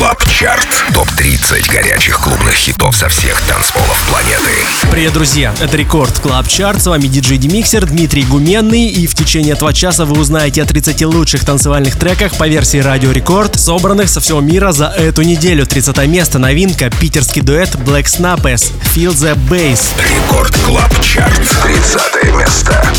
Club Chart. Топ-30 горячих клубных хитов со всех танцполов планеты. Привет, друзья! Это Record Club Chart. С вами диджей Demixer Дмитрий Гуменный. И в течение этого часа вы узнаете о 30 лучших танцевальных треках по версии Радио Рекорд, собранных со всего мира за эту неделю. 30 место новинка питерский дуэт Black Snappers Feel the Bass. Record Club Chart. 30 место.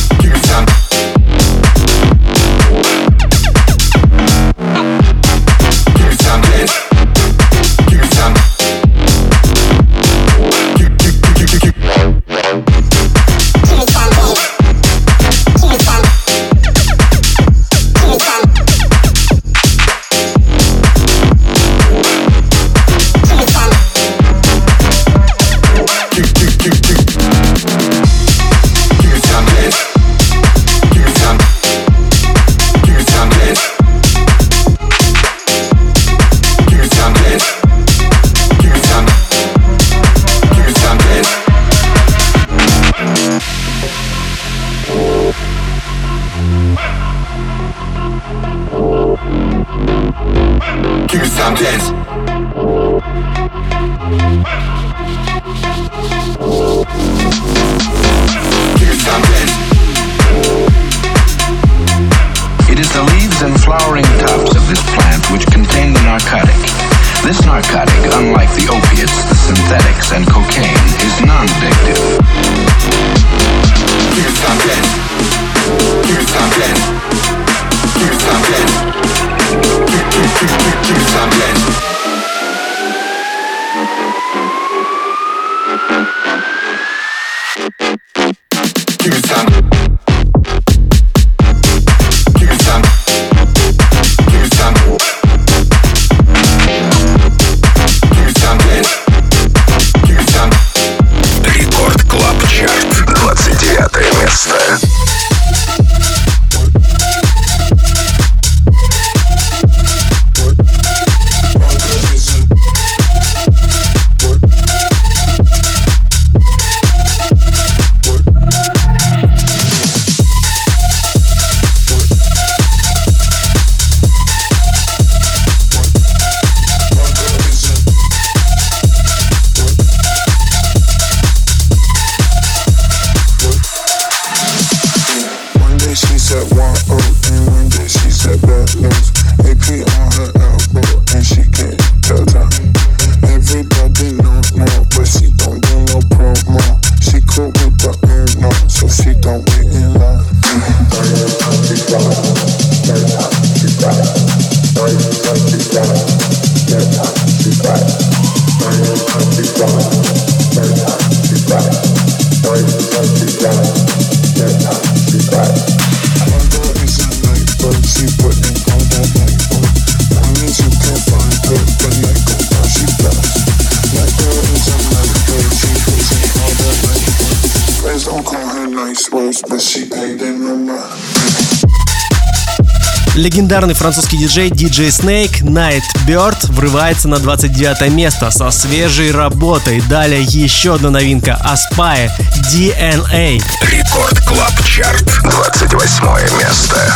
Легендарный французский диджей DJ Snake Night Bird врывается на 29 место со свежей работой. Далее еще одна новинка Aspire DNA. Record Club Chart. 28 место.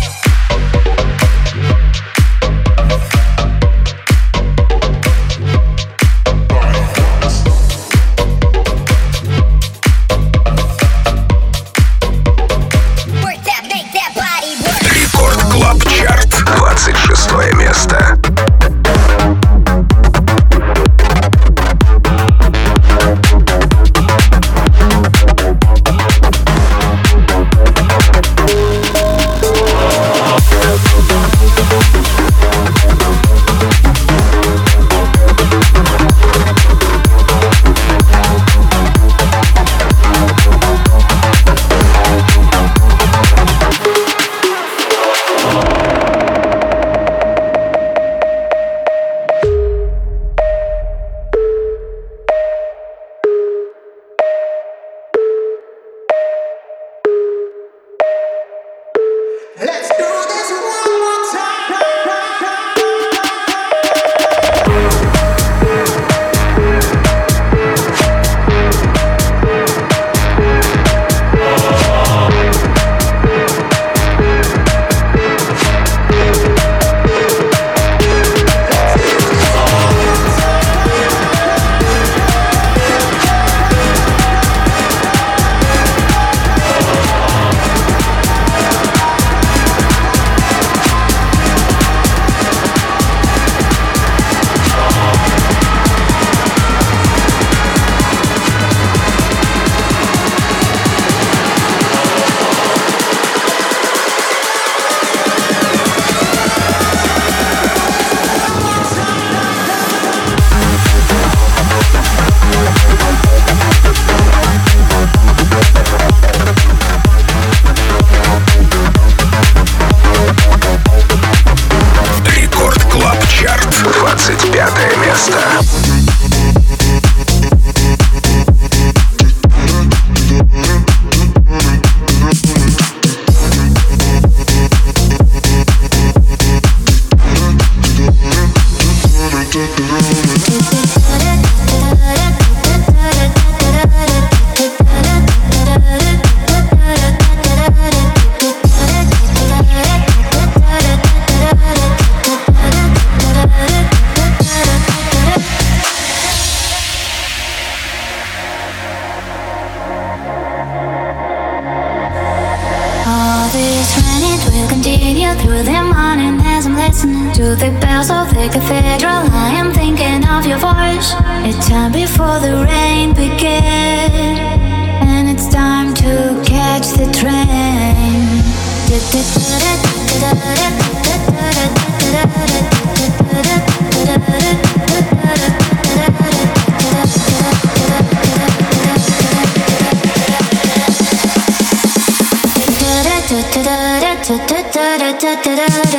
da da da da da da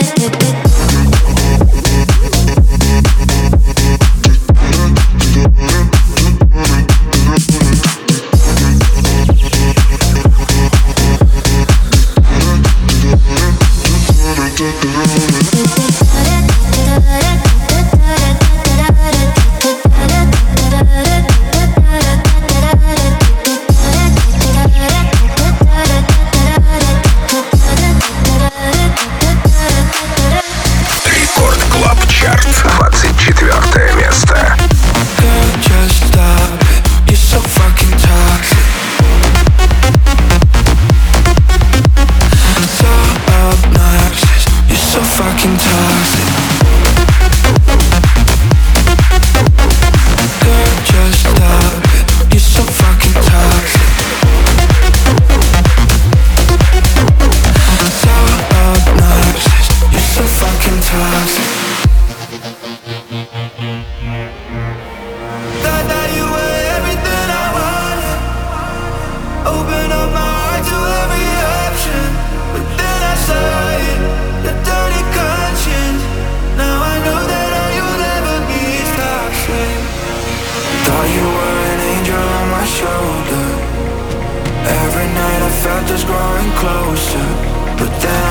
but that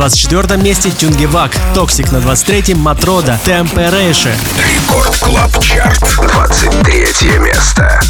24 месте Tungevaag, Toxic на 23-м, Matroda, Темперейши. Record Club Chart, 23 место.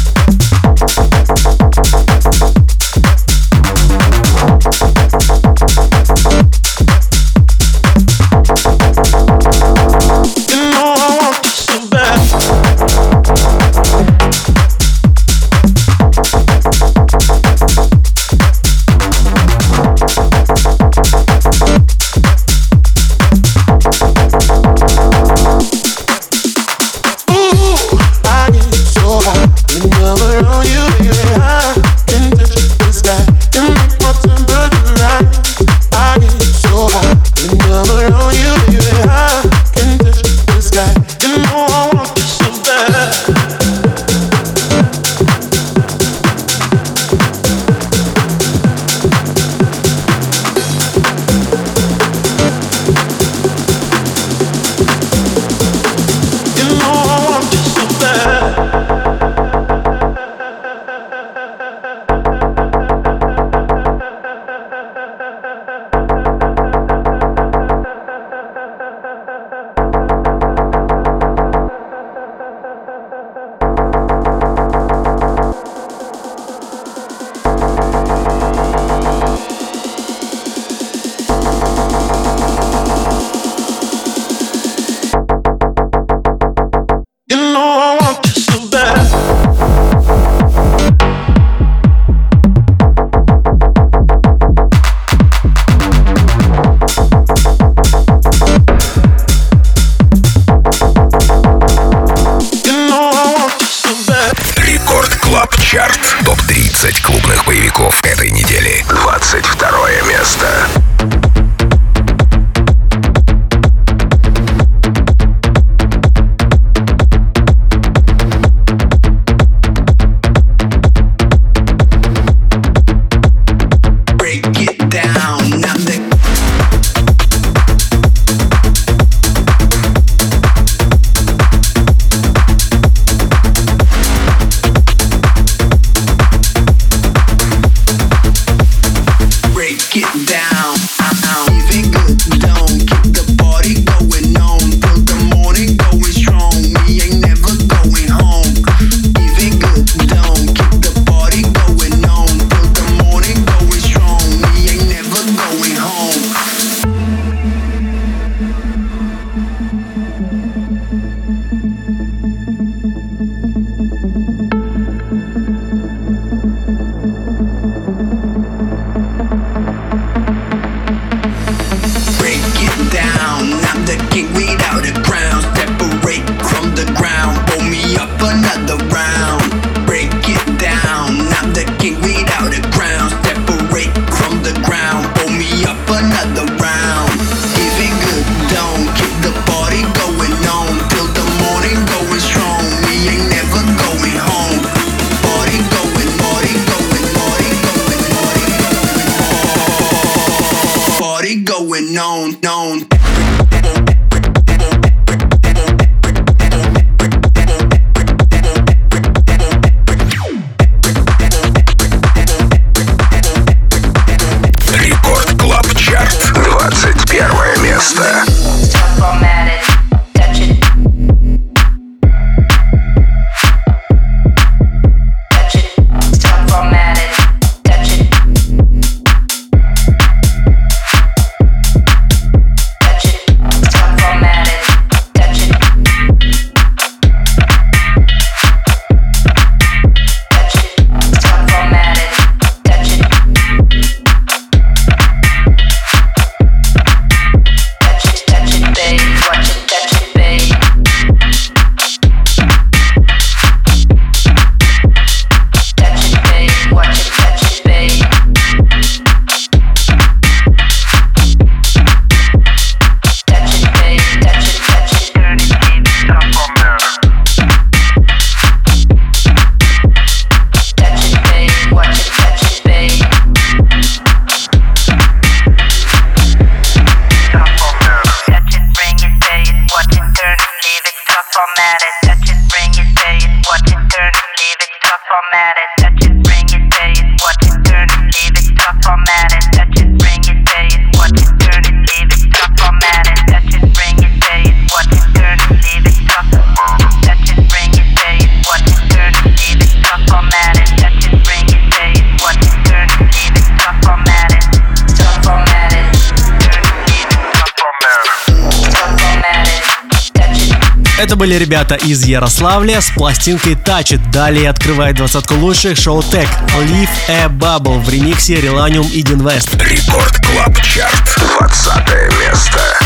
Это были ребята из Ярославля с пластинкой Touch It. Далее открывает двадцатку лучших Showtek Leave a Bubble в ремиксе Relanium и Deen West. Record Club Chart. 20 место.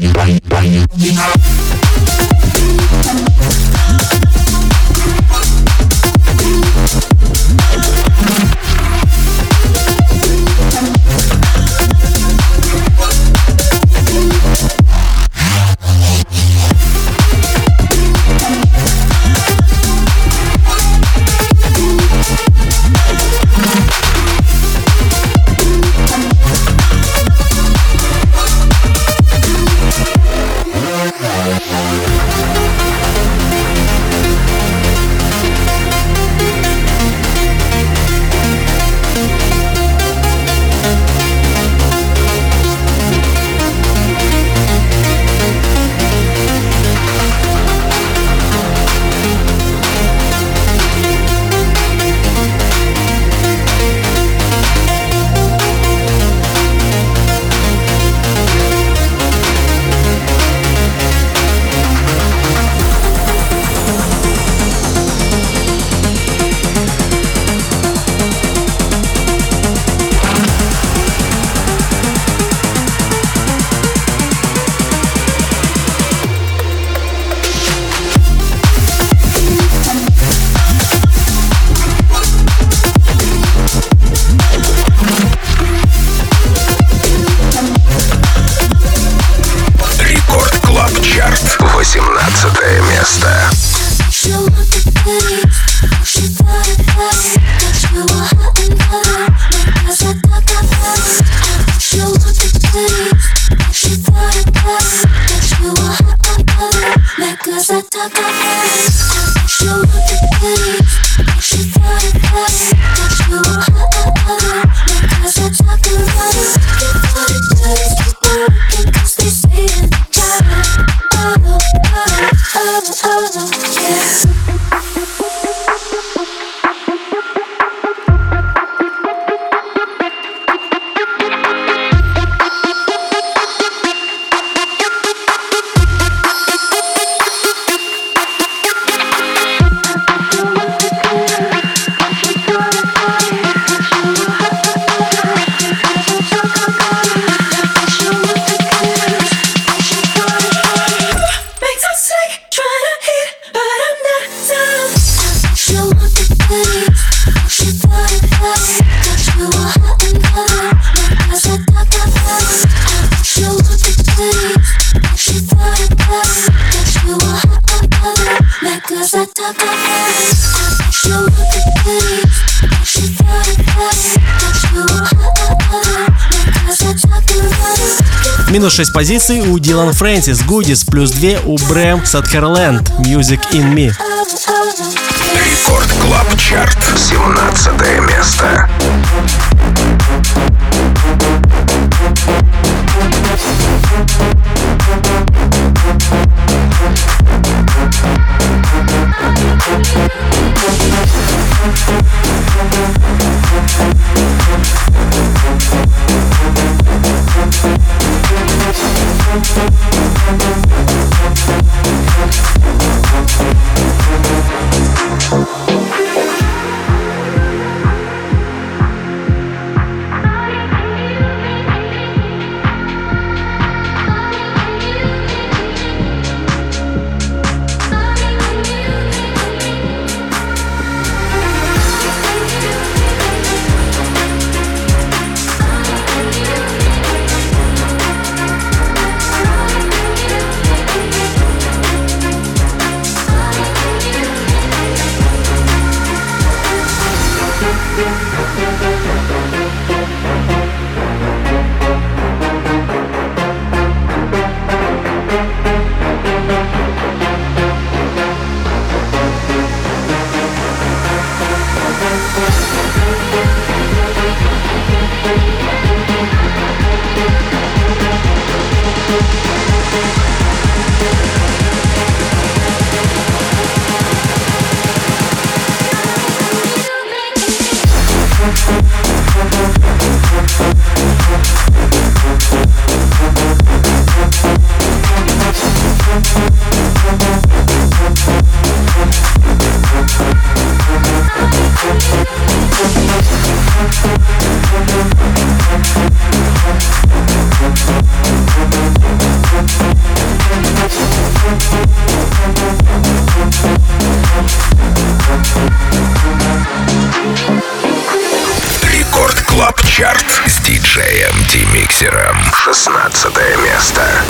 Bye, bye, bye. 6 позиций у Dillon Francis, Goodies, плюс 2 у Bram Sutherland, Music in Me. Record Club Chart, 17 место. Миксером. 16 место.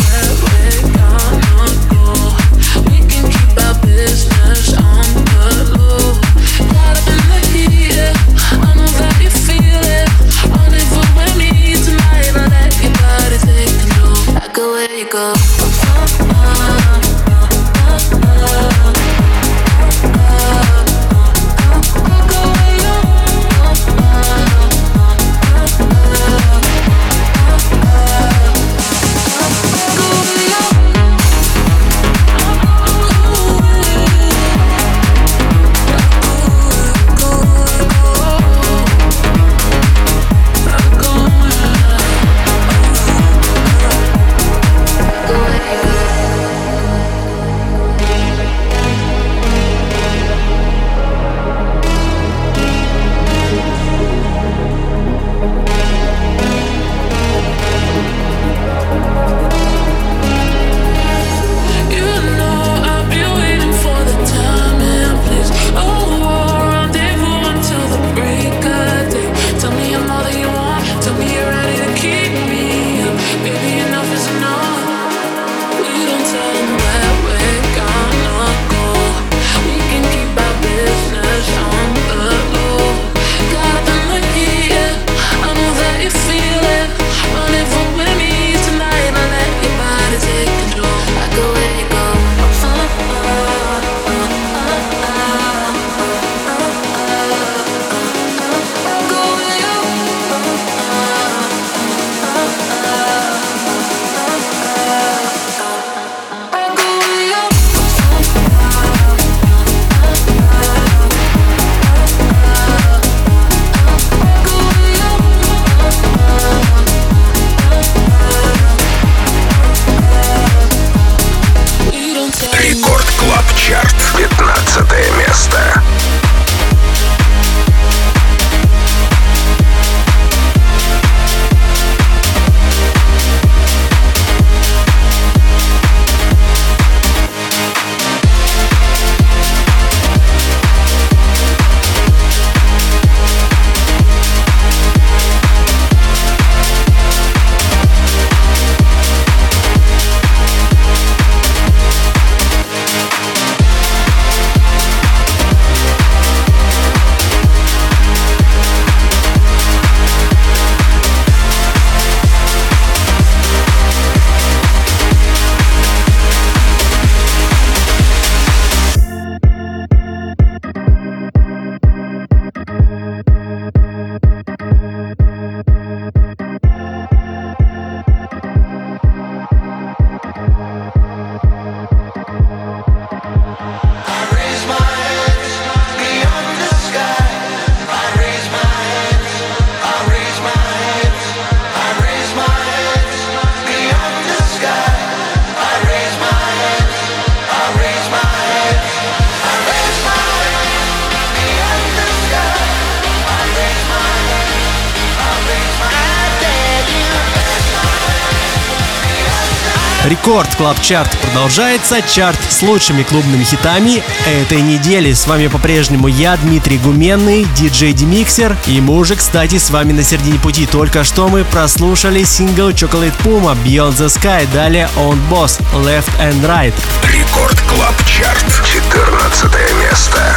Record Club Chart продолжается. Чарт с лучшими клубными хитами этой недели. С вами по-прежнему я, Дмитрий Гуменный, диджей Demixer. И мы уже, кстати, с вами на середине пути. Только что мы прослушали сингл Chocolate Puma Beyond the Sky. Далее Öwnboss Left and Right. Record Club Chart. 14 место.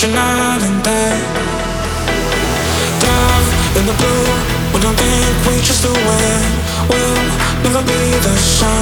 but you're not in bed. Dive in the blue, we don't think we just do it. We'll never be the same.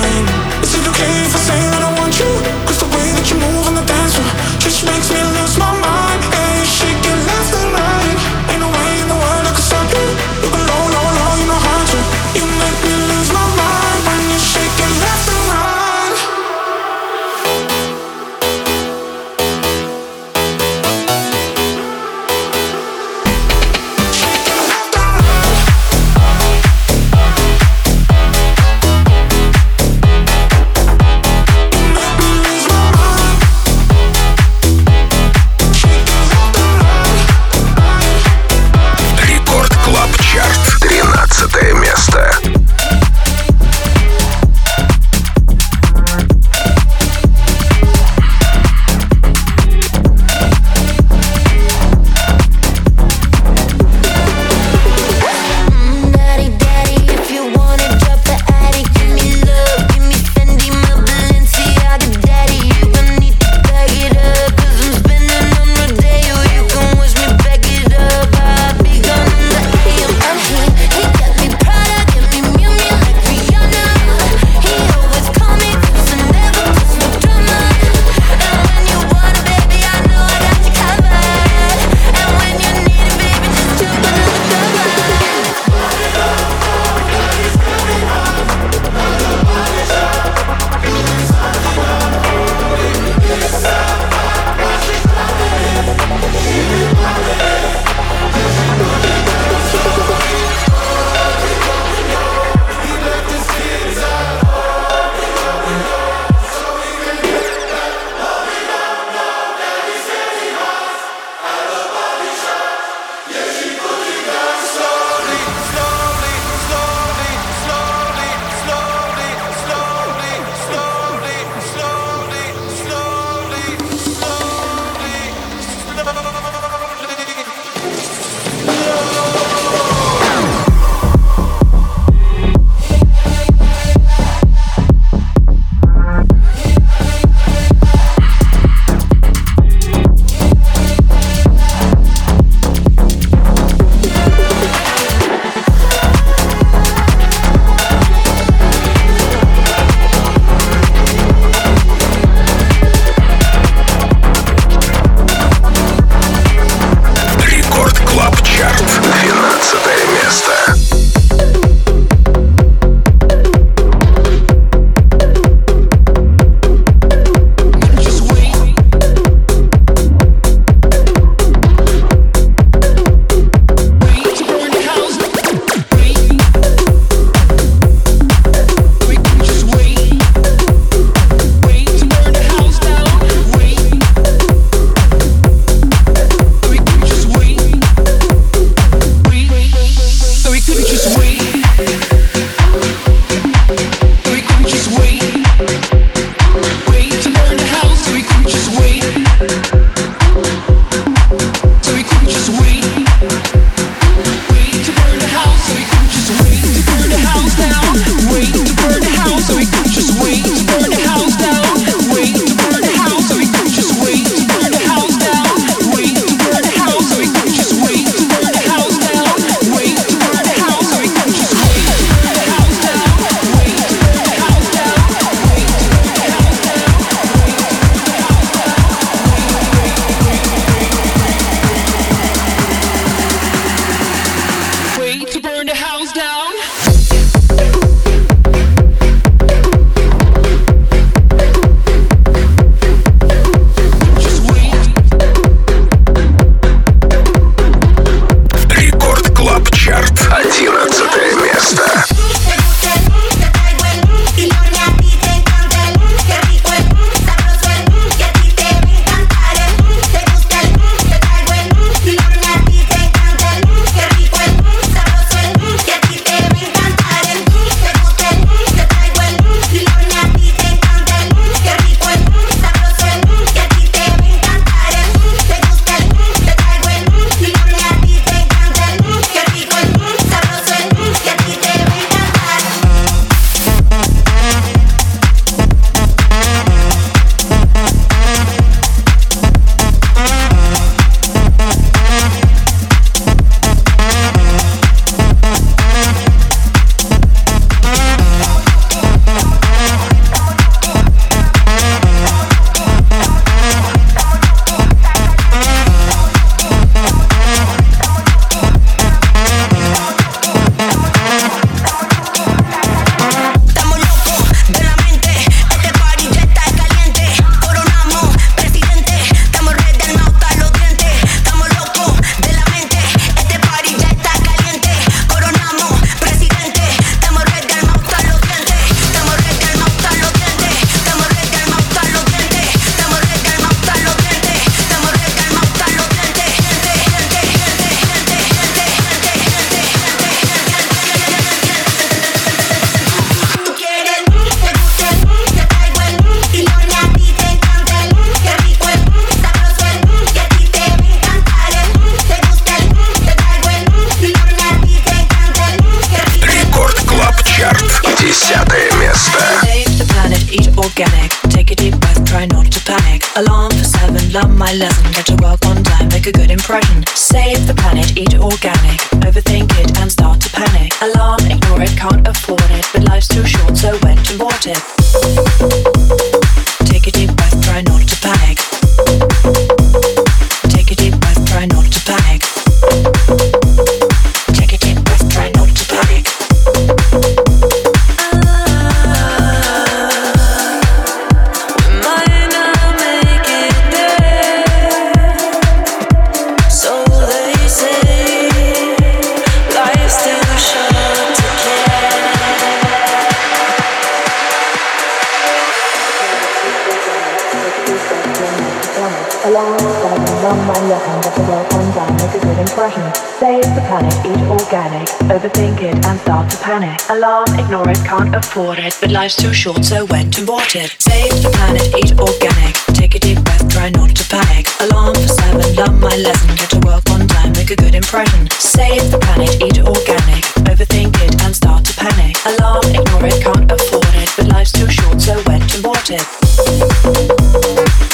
Afford it, but life's too short, so went and bought it. Save the planet, eat organic. Take a deep breath, try not to panic. Alarm for seven, learn my lesson. Get to work on time, make a good impression. Save the planet, eat organic. Overthink it and start to panic. Alarm, ignore it, can't afford it, but life's too short, so went and bought it.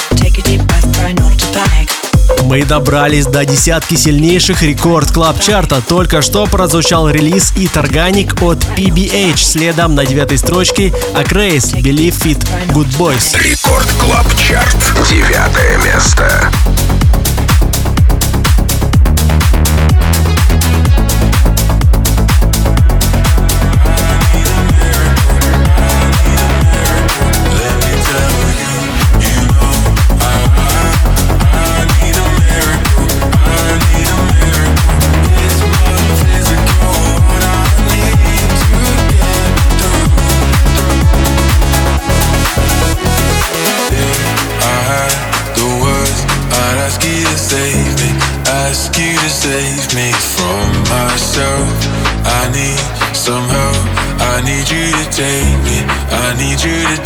Мы добрались до десятки сильнейших рекорд клаб чарта. Только что прозвучал релиз и Organic от PBH. Следом на девятой строчке Акрейс Believe It Good Boys. Рекорд клаб чарт. Девятое место.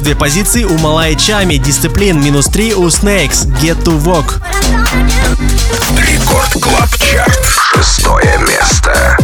Плюс две позиции у Malaa и Tchami, Discipline, минус три у Snakes, Get to Walk. Record Club Chart. Шестое место.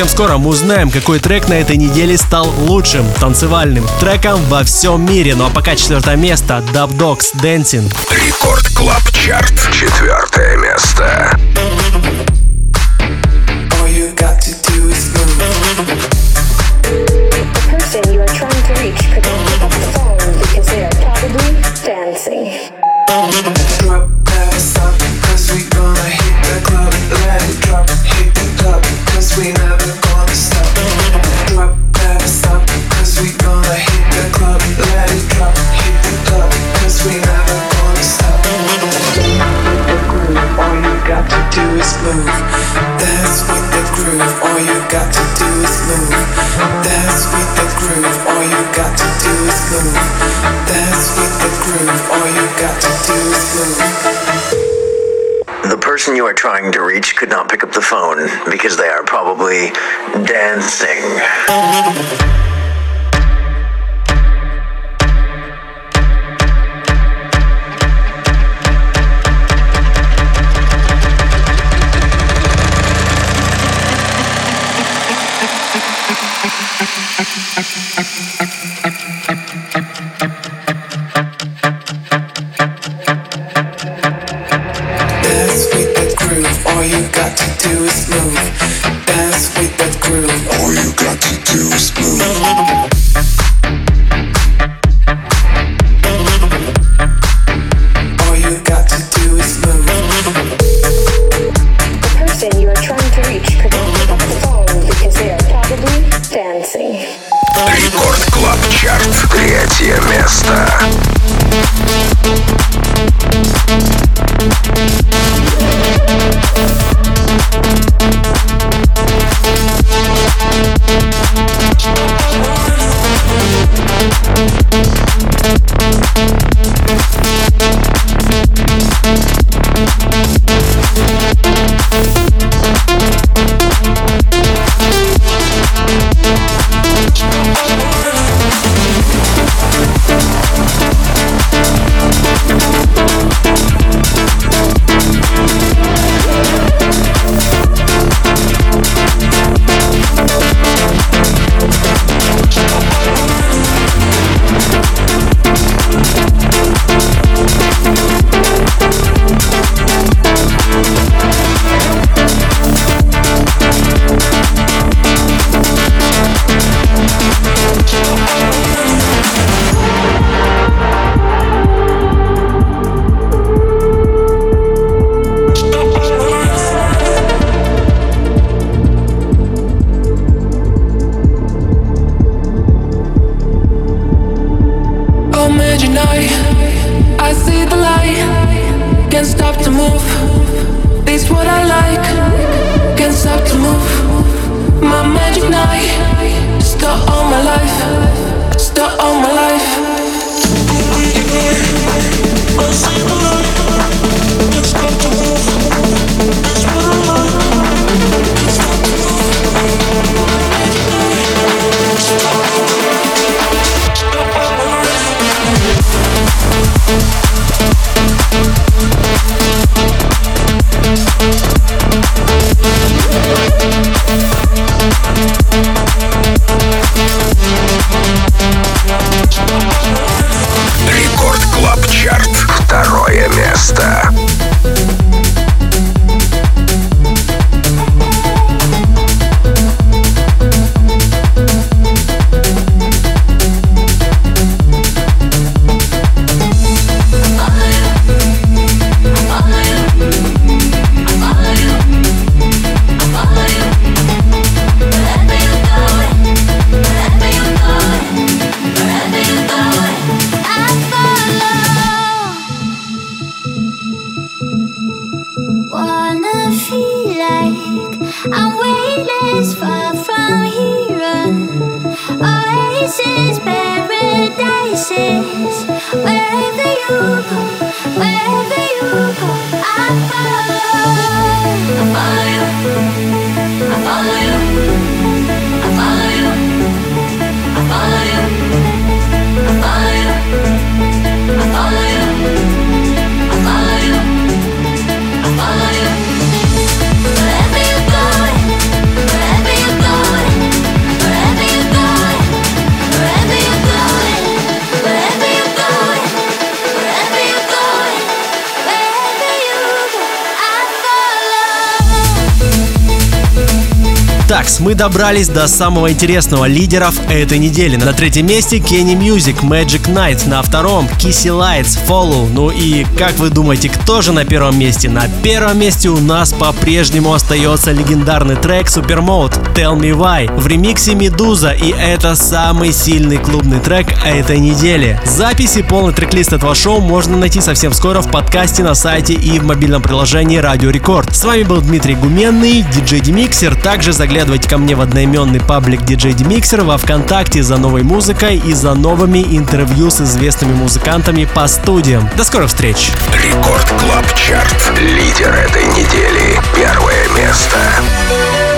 Совсем скоро мы узнаем, какой трек на этой неделе стал лучшим танцевальным треком во всем мире. Ну а пока четвертое место Dubdogz Dancing. Record Club Chart. Четвертое move. With the. All you got to do is move. With the. All you got to do is move. With the. All you got to do is move. The person you are trying to reach could not pick up the phone because they are probably dancing. Добрались до самого интересного лидеров этой недели. На третьем месте Kenny Music, Magic Night. На втором Kissy Lights, Follow. Ну и как вы думаете, кто же на первом месте? На первом месте у нас по-прежнему остается легендарный трек Supermode Tell Me Why в ремиксе Медуза. И это самый сильный клубный трек этой недели. Записи полный трек-лист этого шоу можно найти совсем скоро в подкасте на сайте и в мобильном приложении Радио Рекорд. С вами был Дмитрий Гуменный, диджей Демиксер. Также заглядывайте ко мне заглядывание в одноименный паблик DJ Demixer во Вконтакте за новой музыкой и за новыми интервью с известными музыкантами по студиям. До скорых встреч! Record Club Chart. Лидер этой недели. Первое место.